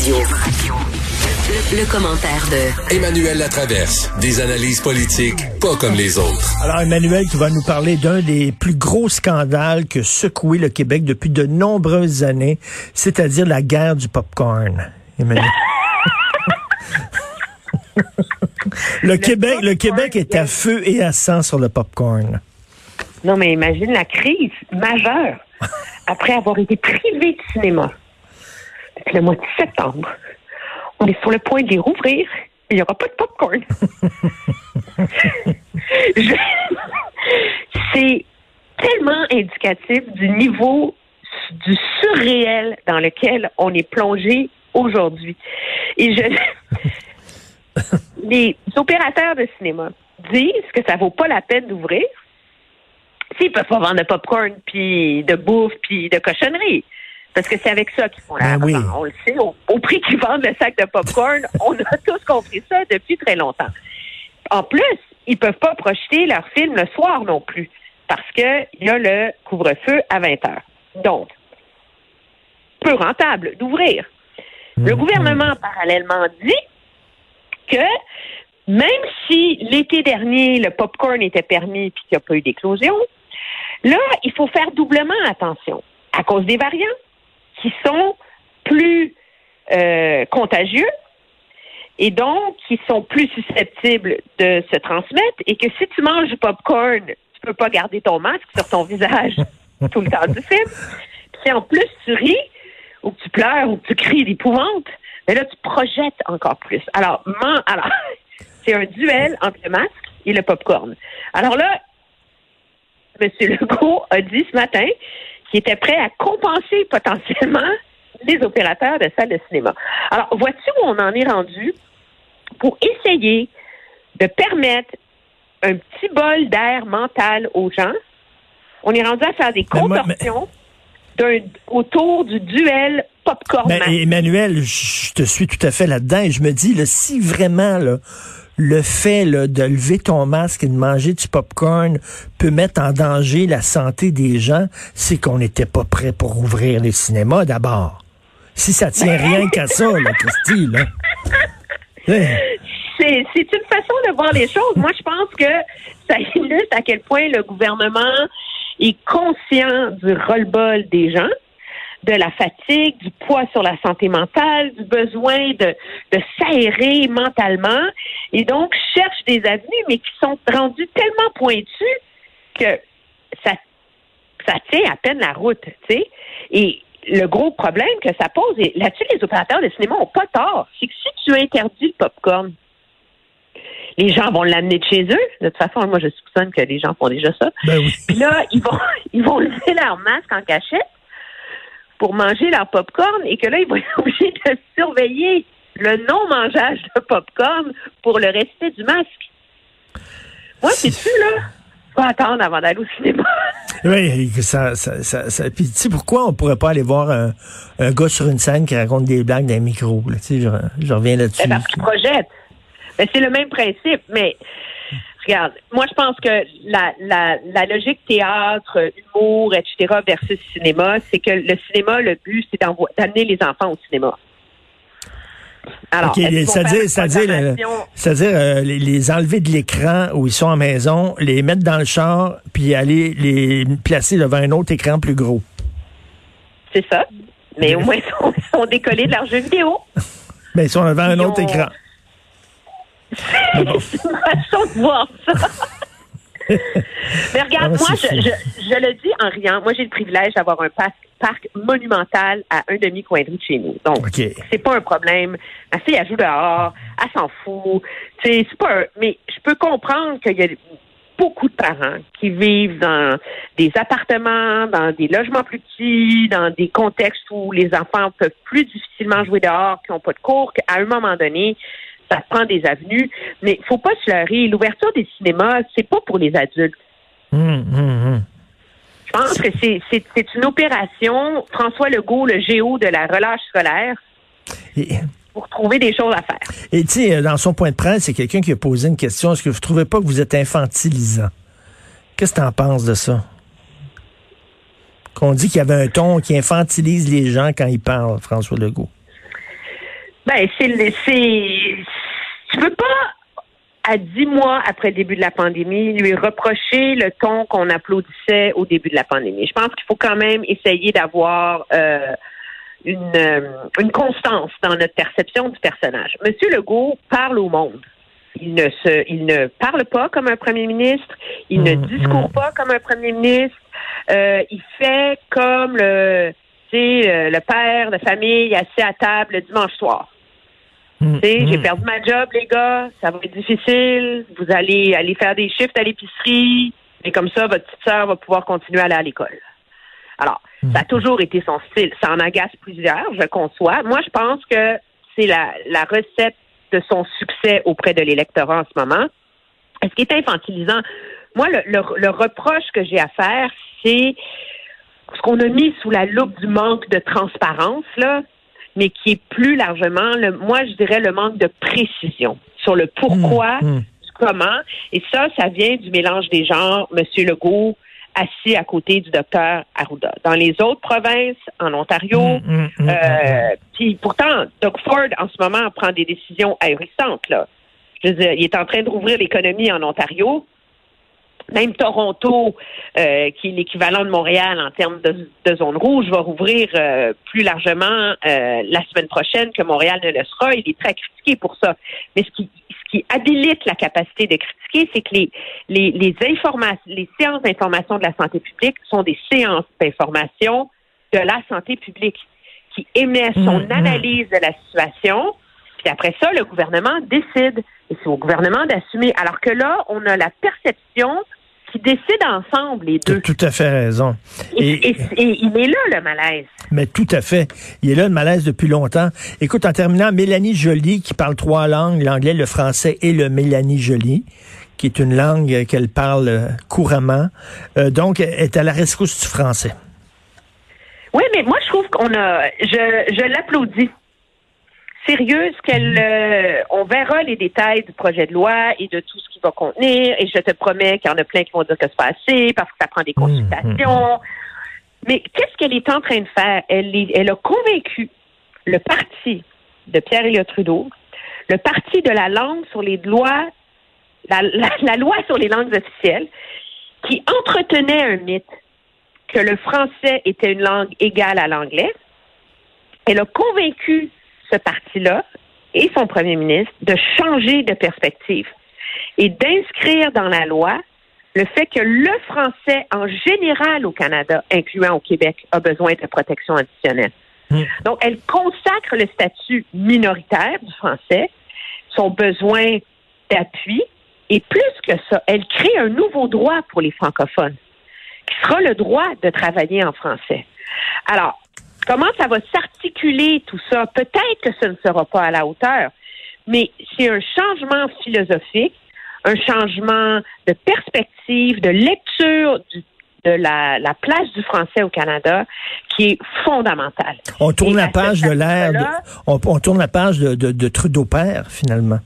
Radio. Le, le commentaire de Emmanuel Latraverse. Des analyses politiques pas comme les autres. Alors, Emmanuel, qui va nous parler d'un des plus gros scandales que secoué le Québec depuis de nombreuses années, c'est-à-dire la guerre du popcorn. Emmanuel. le, Québec, le Québec est à feu et à sang sur le popcorn. Non, mais imagine la crise majeure après avoir été privé de cinéma le mois de septembre. On est sur le point de les rouvrir. Il n'y aura pas de popcorn. Je- C'est tellement indicatif du niveau du surréel dans lequel on est plongé aujourd'hui. Et je les opérateurs de cinéma disent que ça vaut pas la peine d'ouvrir s'ils peuvent pas vendre de popcorn puis de bouffe puis de cochonnerie. Parce que c'est avec ça qu'ils font la Ben oui. On le sait, au, au prix qu'ils vendent le sac de popcorn, on a tous compris ça depuis très longtemps. En plus, ils peuvent pas projeter leurs films le soir non plus, parce que il y a le couvre-feu à 20 heures. Donc, peu rentable d'ouvrir. Le gouvernement, parallèlement, dit que même si l'été dernier, le popcorn était permis et qu'il n'y a pas eu d'éclosion, là, il faut faire doublement attention à cause des variants qui sont plus euh, contagieux et donc qui sont plus susceptibles de se transmettre et que si tu manges du popcorn, tu peux pas garder ton masque sur ton visage tout le temps du film. Puis si en plus tu ris ou que tu pleures ou que tu cries d'épouvante, mais là tu projettes encore plus. Alors, man- alors c'est un duel entre le masque et le popcorn. Alors là, M. Legault a dit ce matin qu'il était prêt à compenser potentiellement les opérateurs de salles de cinéma. Alors, vois-tu où on en est rendu pour essayer de permettre un petit bol d'air mental aux gens? On est rendu à faire des moi- contorsions autour du duel popcorn Ben. Emmanuel, je je te suis tout à fait là-dedans et je me dis, là, si vraiment là, le fait là, de lever ton masque et de manger du popcorn peut mettre en danger la santé des gens, c'est qu'on n'était pas prêt pour ouvrir les cinémas d'abord. Si ça tient rien qu'à ça, là, Christy, là. Hein? c'est c'est une façon de voir les choses. Moi, je pense que ça illustre à quel point le gouvernement est conscient du roll-ball des gens, de la fatigue, du poids sur la santé mentale, du besoin de, de s'aérer mentalement, et donc cherche des avenues, mais qui sont rendus tellement pointus que ça, ça tient à peine la route, tu sais. Et le gros problème que ça pose, et là-dessus, les opérateurs de cinéma n'ont pas tort, c'est que si tu interdis le popcorn, les gens vont l'amener de chez eux. De toute façon, moi, je soupçonne que les gens font déjà ça. Ben oui. Puis là, ils vont, ils vont lever leur masque en cachette pour manger leur popcorn et que là, ils vont être obligés de surveiller le non-mangeage de popcorn pour le respect du masque. Moi, c'est-tu, là? Faut attendre avant d'aller au cinéma. Oui, ça, ça, ça, ça- Puis tu sais pourquoi on pourrait pas aller voir un, un gars sur une scène qui raconte des blagues dans un micro, là, tu sais, je, je reviens là-dessus. Eh ben, parce qu'ils projettent. Ben, c'est le même principe, mais regarde, moi je pense que la, la, la logique théâtre, humour, etc. versus cinéma, c'est que le cinéma, le but, c'est d'amener les enfants au cinéma. Alors, c'est-à-dire, euh, c'est-à-dire euh, les, les enlever de l'écran où ils sont à la maison, les mettre dans le char, puis aller les placer devant un autre écran plus gros. C'est ça. Mais au moins, ils sont, sont décollés de leurs jeux vidéo. Mais ils sont devant un autre ont- écran. C'est façon de voir ça. Mais regarde, Ah, moi, je, fou. je, je le dis en riant. Moi, j'ai le privilège d'avoir un parc, parc monumental à un demi-coin de rue de chez nous. Donc, OK. c'est pas un problème. Ma fille, elle joue dehors, elle s'en fout. C'est pas un- Mais je peux comprendre qu'il y a beaucoup de parents qui vivent dans des appartements, dans des logements plus petits, dans des contextes où les enfants peuvent plus difficilement jouer dehors, qui n'ont pas de cours, qu'à un moment donné, ça prend des avenues. Mais il faut pas se leurrer. L'ouverture des cinémas, c'est pas pour les adultes. Hum, hum. Je pense que c'est, une opération, François Legault, le géo de la relâche scolaire, Et- pour trouver des choses à faire. Et tu sais, dans son point de presse, c'est quelqu'un qui a posé une question. Est-ce que vous trouvez pas que vous êtes infantilisant? Qu'est-ce que tu en penses de ça? Qu'on dit qu'il y avait un ton qui infantilise les gens quand ils parlent, François Legault. Ben, c'est, tu peux pas, à dix mois après le début de la pandémie, lui reprocher le ton qu'on applaudissait au début de la pandémie. Je pense qu'il faut quand même essayer d'avoir euh, une, euh, une constance dans notre perception du personnage. Monsieur Legault parle au monde. Il ne se, il ne parle pas comme un premier ministre. Il ne Mm, discourt mm. pas comme un premier ministre. Euh, il fait comme le, tu sais, le père de famille assis à table le dimanche soir. Sais, j'ai hum. perdu ma job, les gars. Ça va être difficile. Vous allez aller faire des shifts à l'épicerie. Et comme ça, votre petite sœur va pouvoir continuer à aller à l'école. Alors, ça a toujours été son style. Ça en agace plusieurs, je conçois. Moi, je pense que c'est la, la recette de son succès auprès de l'électorat en ce moment. Ce qui est infantilisant, moi, le, le, le reproche que j'ai à faire, c'est ce qu'on a mis sous la loupe du manque de transparence, là, mais qui est plus largement, le, moi, je dirais le manque de précision sur le pourquoi, hum. du comment. Et ça, ça vient du mélange des genres, Monsieur Legault assis à côté du docteur Arruda. Dans les autres provinces, en Ontario, hum, hum, euh, puis pourtant, Doug Ford, en ce moment, prend des décisions ahurissantes. Là. Je veux dire, il est en train de rouvrir l'économie en Ontario. Même Toronto, euh, qui est l'équivalent de Montréal en termes de, de zone rouge, va rouvrir euh, plus largement euh, la semaine prochaine que Montréal ne le sera. Il est très critiqué pour ça. Mais ce qui, ce qui habilite la capacité de critiquer, c'est que les, les, les, informations, les séances d'information de la santé publique sont des séances d'information de la santé publique qui émet son Mmh, mmh. analyse de la situation. Puis après ça, le gouvernement décide. Et c'est au gouvernement d'assumer. Alors que là, on a la perception qui décident ensemble, les deux. tout à fait raison. Et, Et- et- et il est là, le malaise. Mais tout à fait. Il est là, le malaise, depuis longtemps. Écoute, en terminant, Mélanie Joly, qui parle trois langues, l'anglais, le français et le Mélanie Joly, qui est une langue qu'elle parle couramment, euh, donc, est à la rescousse du français. Oui, mais moi, je trouve qu'on a. Je, je l'applaudis. Sérieuse, qu'elle. euh, on verra les détails du projet de loi et de tout ce qu'il va contenir. Et je te promets qu'il y en a plein qui vont dire que c'est pas assez parce que ça prend des Mmh, consultations. Mais qu'est-ce qu'elle est en train de faire? Elle, est- elle a convaincu le parti de Pierre Elliott Trudeau, le parti de la langue sur les lois, la, la- la loi sur les langues officielles, qui entretenait un mythe que le français était une langue égale à l'anglais. Elle a convaincu ce parti-là et son premier ministre de changer de perspective et d'inscrire dans la loi le fait que le français en général au Canada, incluant au Québec, a besoin de protection additionnelle. Mm. Donc, elle consacre le statut minoritaire du français, son besoin d'appui, et plus que ça, elle crée un nouveau droit pour les francophones, qui sera le droit de travailler en français. Alors, comment ça va s'articuler tout ça? Peut-être que ce ne sera pas à la hauteur, mais c'est un changement philosophique, un changement de perspective, de lecture du- de la, la place du français au Canada qui est fondamental. On tourne Et la page de l'ère, on, on tourne la page de, de, de Trudeau père, finalement.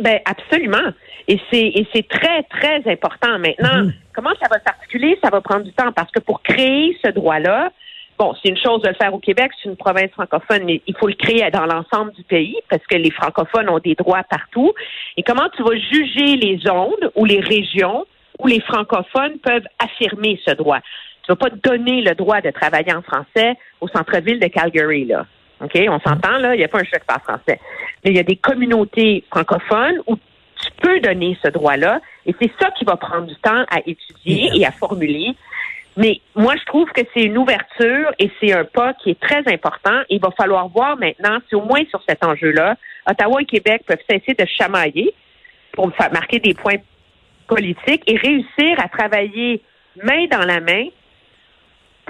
Ben absolument. Et c'est très très important maintenant. Mhm. Comment ça va s'articuler? Ça va prendre du temps parce que pour créer ce droit-là, bon, c'est une chose de le faire au Québec, c'est une province francophone, mais il faut le créer dans l'ensemble du pays parce que les francophones ont des droits partout. Et comment tu vas juger les zones ou les régions où les francophones peuvent affirmer ce droit? Tu vas pas donner le droit de travailler en français au centre-ville de Calgary là. OK, on s'entend là, il n'y a pas un chef par français. Mais il y a des communautés francophones où tu peux donner ce droit-là et c'est ça qui va prendre du temps à étudier et à formuler. Mais moi, je trouve que c'est une ouverture et c'est un pas qui est très important. Il va falloir voir maintenant si au moins sur cet enjeu-là, Ottawa et Québec peuvent cesser de chamailler pour marquer des points politique et réussir à travailler main dans la main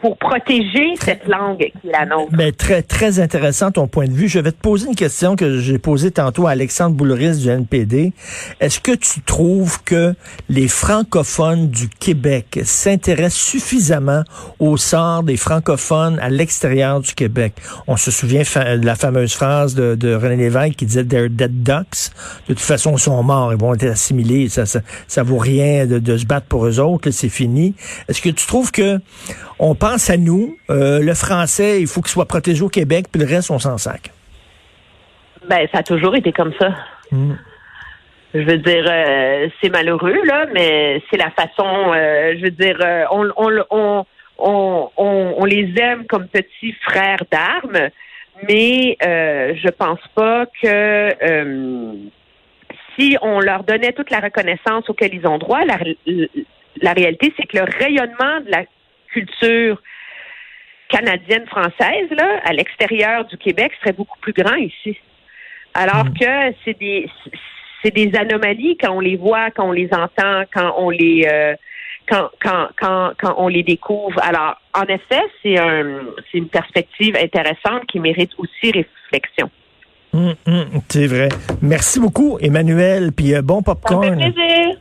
pour protéger cette langue qui est la nôtre. Ben, très, très intéressant ton point de vue. Je vais te poser une question que j'ai posée tantôt à Alexandre Boulris du NPD. Est-ce que tu trouves que les francophones du Québec s'intéressent suffisamment au sort des francophones à l'extérieur du Québec? On se souvient de la fameuse phrase de, de René Lévesque qui disait They're dead ducks. De toute façon, ils sont morts, ils vont être assimilés. Ça, ça, ça vaut rien de, de se battre pour eux autres. C'est fini. Est-ce que tu trouves que on pense à nous, euh, le français, il faut qu'il soit protégé au Québec, puis le reste, on s'en sac. Ben, ça a toujours été comme ça. Mm. Je veux dire, euh, c'est malheureux, là, mais c'est la façon, euh, je veux dire, on, on, on, on, on les aime comme petits frères d'armes, mais je pense pas que si on leur donnait toute la reconnaissance auquel ils ont droit, la, la réalité, c'est que le rayonnement de la culture canadienne française là à l'extérieur du Québec serait beaucoup plus grand ici. Alors Mm. que c'est des c'est des anomalies quand on les voit, quand on les entend, quand on les euh, quand, quand, quand, quand on les découvre. Alors, en effet, c'est un c'est une perspective intéressante qui mérite aussi réflexion. Hum, hum, c'est vrai. Merci beaucoup, Emmanuel, puis euh, bon Ça me fait popcorn. plaisir.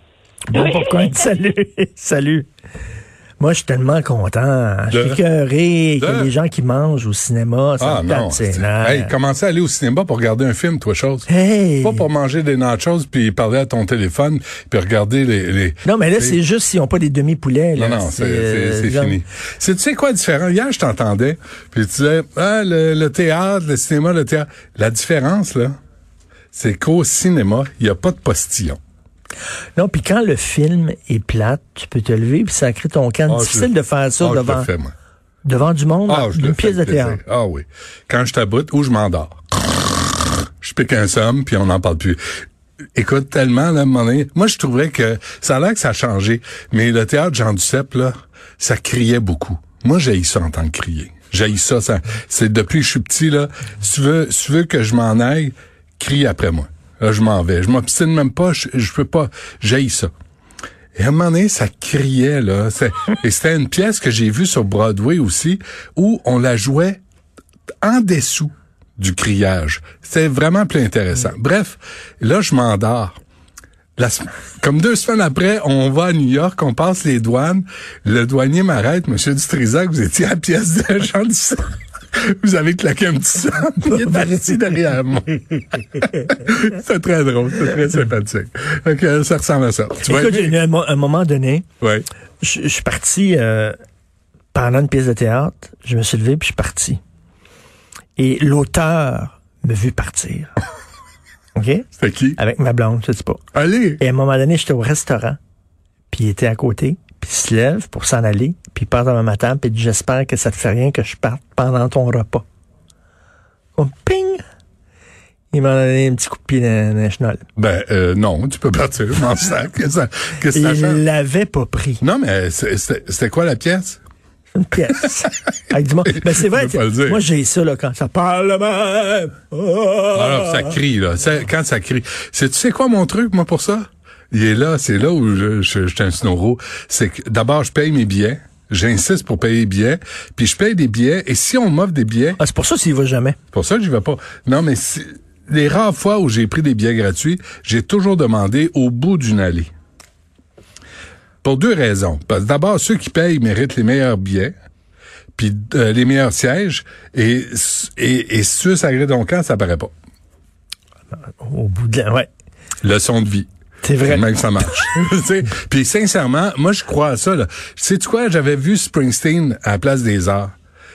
Bon Oui. popcorn, salut. salut. Moi, je suis tellement content. Je suis écœuré de- des gens qui mangent au cinéma. Ça Ah me non. Hey, commencez à aller au cinéma pour regarder un film, toi, chose. Hey! Pas pour manger des nachos puis parler à ton téléphone puis regarder les. les Non, mais là, les- c'est juste s'ils n'ont pas des demi-poulets. là. Non, non, c'est euh, genre- fini. C'est, tu sais quoi différent? Hier, je t'entendais, puis tu disais, ah, le, le théâtre, le cinéma, le théâtre. La différence, là, c'est qu'au cinéma, il n'y a pas de postillon. Non, puis quand le film est plate, tu peux te lever puis sacrer ton camp. Ah, Difficile je- de faire ça Ah, devant, fais, moi. devant du monde, Ah, fais pièce de théâtre. Ah oui. Quand je taboute ou je m'endors. Je pique un somme, puis on n'en parle plus. Écoute, tellement, là, à un moment donné, moi, je trouverais que ça a l'air que ça a changé, mais le théâtre Jean Duceppe, là, ça criait beaucoup. Moi, j'ai ça en tant que crier. J'ai ça, ça, c'est depuis que je suis petit, là. Si tu veux, si tu veux que je m'en aille, crie après moi. Là, je m'en vais. Je m'obstine même pas, je, je peux pas, j'ai ça. Et à un moment donné, ça criait, là. Et c'était une pièce que j'ai vue sur Broadway aussi, où on la jouait en dessous du criage. C'était vraiment plus intéressant. Bref, là, je m'endors. La comme deux semaines après, on va à New York, on passe les douanes. Le douanier m'arrête, Monsieur Dutrisac, vous étiez à la pièce de Jean Duceppe. Vous avez claqué un petit sang. Il est assis derrière moi. c'est très drôle, c'est très sympathique. Donc, euh, ça ressemble à ça. Tu vois? Écoute, a un, un moment donné, Ouais. je, je suis parti euh, pendant une pièce de théâtre. Je me suis levé puis je suis parti. Et l'auteur me vu partir. OK? C'était qui? Avec ma blonde, je sais pas. Allez! Et à un moment donné, j'étais au restaurant, puis il était à côté, puis il se lève pour s'en aller, puis il part devant ma table, puis il dit J'espère que ça te fait rien que je parte pendant ton repas. Comme ping Il m'a donné un petit coup de pied chenolles. Ben, euh, non, tu peux partir, m'en sac. Que ça, qu'est-ce que ça? Il l'avait pas pris. Non, mais c'était quoi la pièce? Une pièce. Avec du monde. Ben, c'est vrai. Moi, j'ai ça, là, quand ça parle même. Oh! Alors, ça crie, là. Ça- quand ça crie. C'est, tu sais quoi mon truc, moi, pour ça? Il est là, c'est là où je, je, je suis un snoro. C'est que, d'abord, je paye mes billets. J'insiste pour payer les billets. Puis je paye des billets. Et si on m'offre des billets, Ah, c'est pour ça s'il va jamais. c'est pour ça que j'y vais pas. Non, mais si- les rares fois où j'ai pris des billets gratuits, j'ai toujours demandé au bout d'une allée. Pour deux raisons. D'abord, ceux qui payent méritent les meilleurs billets, puis euh, les meilleurs sièges, et, et, et ceux à Gré-Doncan, ça paraît pas. Au bout de la... Ouais. Leçon de vie. C'est vrai. Même ça marche? Puis sincèrement, moi je crois à ça. Là. Sais-tu quoi? J'avais vu Springsteen à la Place des Arts.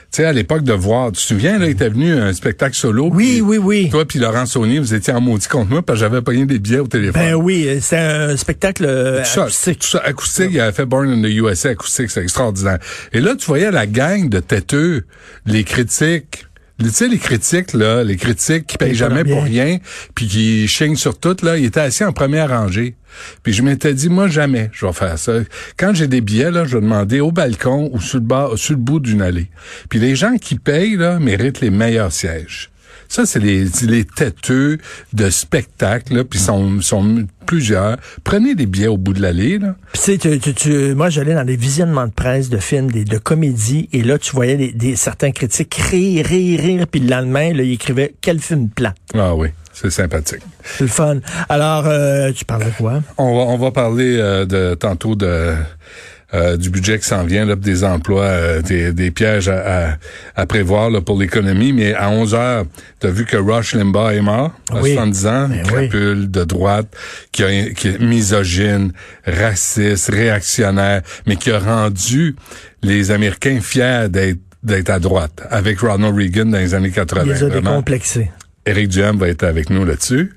Tu sais, à l'époque de voir, tu te souviens, là, il était venu à un spectacle solo. Oui, puis oui, oui. Toi puis Laurent Saunier, vous étiez en maudit contre moi parce que j'avais pogné des billets au téléphone. Ben oui, c'est un spectacle euh, Tout ça, acoustique. tout ça, acoustique, il avait fait Born in the USA acoustique, c'est extraordinaire. Et là, tu voyais la gang de têteux, les critiques, tu sais, les critiques, là, les critiques qui payent jamais pour rien, puis qui chignent sur tout, là, ils étaient assis en première rangée. Puis je m'étais dit, moi, jamais je vais faire ça. Quand j'ai des billets, là, je vais demander au balcon ou sur le bas, sur le bout d'une allée. Puis les gens qui payent, là, méritent les meilleurs sièges. Ça, c'est les, les têteux de spectacle, puis sont, sont plusieurs. Prenez des billets au bout de l'allée, là. Puis, tu sais, tu- tu- tu- moi, j'allais dans des visionnements de presse de films, des, de comédies, et là, tu voyais des, des- certains critiques rire, rire, rire, puis le lendemain, là, ils écrivaient « Quel film plat Ah oui, c'est sympathique. ». C'est le fun. Alors, euh, tu parles de quoi? On va, on va parler euh, de tantôt de euh, du budget qui s'en vient, là, des emplois, euh, des, des pièges à, à, à prévoir là, pour l'économie. Mais à 11 heures, tu as vu que Rush Limbaugh est mort, à Oui. 70 ans, Ben crapule de droite, qui, a, qui est misogyne, raciste, réactionnaire, mais qui a rendu les Américains fiers d'être d'être à droite, avec Ronald Reagan dans les années 80. Il les a décomplexés. Éric Duhem va être avec nous là-dessus.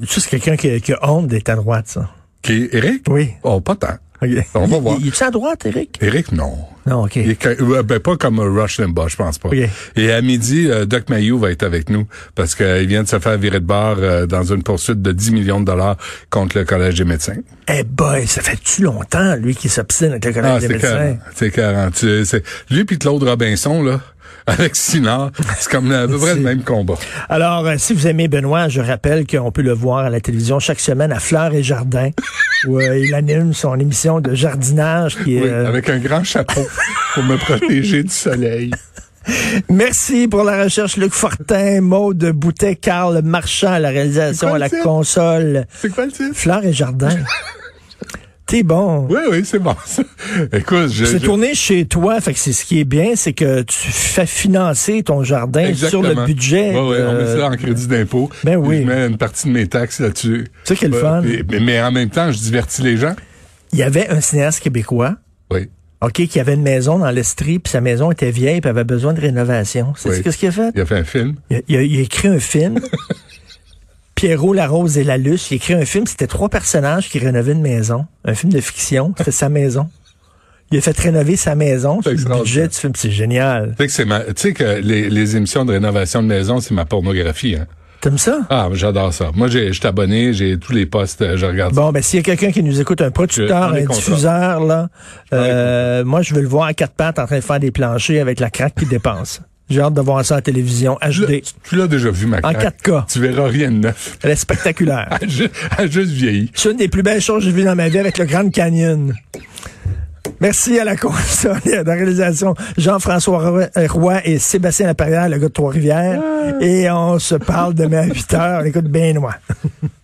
Tu sais, c'est quelqu'un qui, qui a honte d'être à droite, ça. Qui est Éric? Oui. Oh, pas tant. Ok. On va voir. Il, est à droite, Eric? Éric, non. Non, OK. Il est ca- euh, ben, pas comme Rush Limbaugh, je pense pas. Ok. Et à midi, euh, Doc Mayou va être avec nous parce qu'il vient de se faire virer de bord euh, dans une poursuite de 10 millions de dollars contre le Collège des médecins. Eh boy, ça fait-tu longtemps, lui, qui s'obstine avec le collège Ah, des médecins? 40. C'est 40. Tu- c'est- Lui puis Claude Robinson, là, avec Sinard, c'est comme à peu près le même combat. Alors, euh, si vous aimez Benoît, je rappelle qu'on peut le voir à la télévision chaque semaine à Fleurs et Jardin, où euh, il anime son émission de jardinage qui est... Oui, euh, avec un grand chapeau pour me protéger du soleil. Merci pour la recherche, Luc Fortin, Maude Boutet, Carl Marchand à la réalisation, à la console. C'est quoi le titre? Fleurs et Jardin. T'es bon. Oui, oui, c'est bon. Écoute, je... C'est je- tourné chez toi, fait que c'est ce qui est bien, c'est que tu fais financer ton jardin Exactement. sur le budget. Ouais, ouais, on met ça en crédit d'impôt. Ben oui. Je mets une partie de mes taxes là-dessus. C'est ça qui est le Ouais, fun. mais, mais en même temps, je divertis les gens. Il y avait un cinéaste québécois, Oui. OK, qui avait une maison dans l'Estrie, puis sa maison était vieille, puis avait besoin de rénovation. C'est Oui. ce qu'il a fait? Il a fait un film. Il a, il a- il a écrit un film. Pierrot, la Rose et la Luce. Il écrit un film. C'était trois personnages qui rénovaient une maison. Un film de fiction. C'était sa maison. Il a fait rénover sa maison. C'est le budget du film. C'est génial. Tu sais que ma, les, les émissions de rénovation de maison, c'est ma pornographie, hein. T'aimes ça? Ah, j'adore ça. Moi, j'ai, je suis abonné, j'ai tous les postes, euh, je regarde ça. Bon, ben, s'il y a quelqu'un qui nous écoute, un producteur, un diffuseur, là, euh, moi, je veux le voir à quatre pattes en train de faire des planchers avec la craque qui dépense. J'ai hâte de voir ça à la télévision, HD. Tu l'as déjà vu, ma En craque. 4K. Tu verras rien de neuf. Elle est spectaculaire. Elle a juste vieilli. C'est une des plus belles choses que j'ai vues dans ma vie avec le Grand Canyon. Merci à la console et à la réalisation Jean-François Roy- euh, et Sébastien Laperrière, le gars de Trois-Rivières. Et on se parle demain à 8 heures. On écoute Benoît.